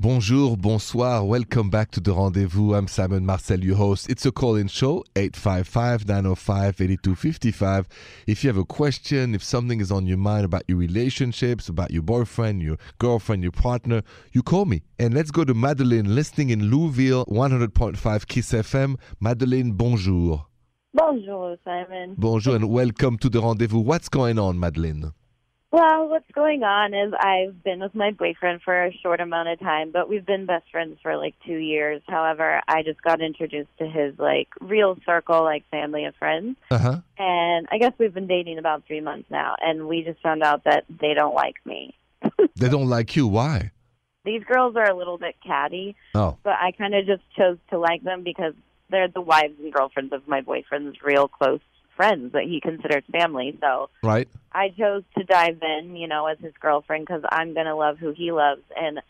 Bonjour, bonsoir, welcome back to the rendezvous. I'm Simon Marcel, your host. It's a call in show, 855 905 8255. If you have a question, if something is on your mind about your relationships, about your boyfriend, your girlfriend, your partner, you call me. And let's go to Madeleine, listening in Louisville, 100.5 Kiss FM. Madeleine, bonjour. Bonjour, Simon. Bonjour, and welcome to the rendezvous. What's going on, Madeleine? Well, what's going on is I've been with my boyfriend for a short amount of time, but we've been best friends for like two years. However, I just got introduced to his like real circle, like family and friends. Uh huh. And I guess we've been dating about three months now, and we just found out that they don't like me. They don't like you. Why? These girls are a little bit catty, Oh, but I kind of just chose to like them because they're the wives and girlfriends of my boyfriend's real close friends that he considers family. So right. I chose to dive in, you know, as his girlfriend because I'm going to love who he loves. And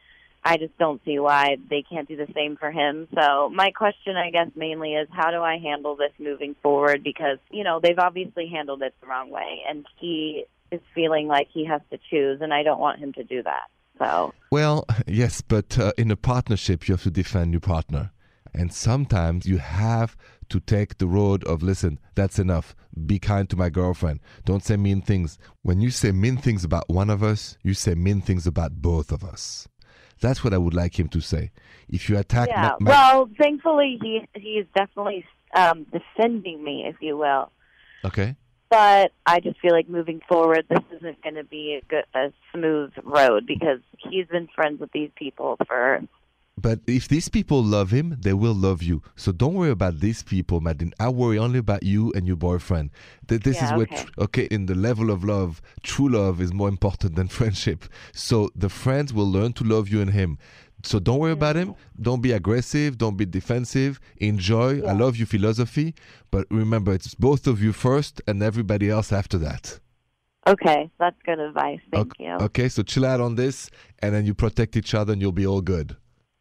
I just don't see why they can't do the same for him. So my question, I guess, mainly is how do I handle this moving forward? Because, you know, they've obviously handled it the wrong way. And he is feeling like he has to choose. And I don't want him to do that. So, Well, yes, but uh, in a partnership, you have to defend your partner. And sometimes you have to take the road of, listen, that's enough. Be kind to my girlfriend. Don't say mean things. When you say mean things about one of us, you say mean things about both of us. That's what I would like him to say. If you attack yeah. my, my Well, thankfully, he he is definitely um, defending me, if you will. okay, but I just feel like moving forward, this isn't going to be a good, a smooth road because he's been friends with these people for. But if these people love him, they will love you. So don't worry about these people, Madeline. I worry only about you and your boyfriend. Th- This is Yeah, where, okay. tr- okay, in the level of love, true love is more important than friendship. So the friends will learn to love you and him. So don't worry about him. Don't be aggressive. Don't be defensive. Enjoy. I love your philosophy. But remember, it's both of you first and everybody else after that. Okay, that's good advice. Thank okay, you. Okay, so chill out on this and then you protect each other and you'll be all good.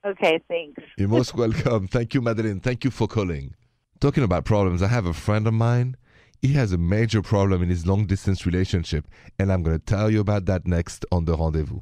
Okay, thanks. You're most welcome. Thank you, Madeline. Thank you for calling. Talking about problems, I have a friend of mine. He has a major problem in his long distance relationship, and I'm going to tell you about that next on the rendezvous.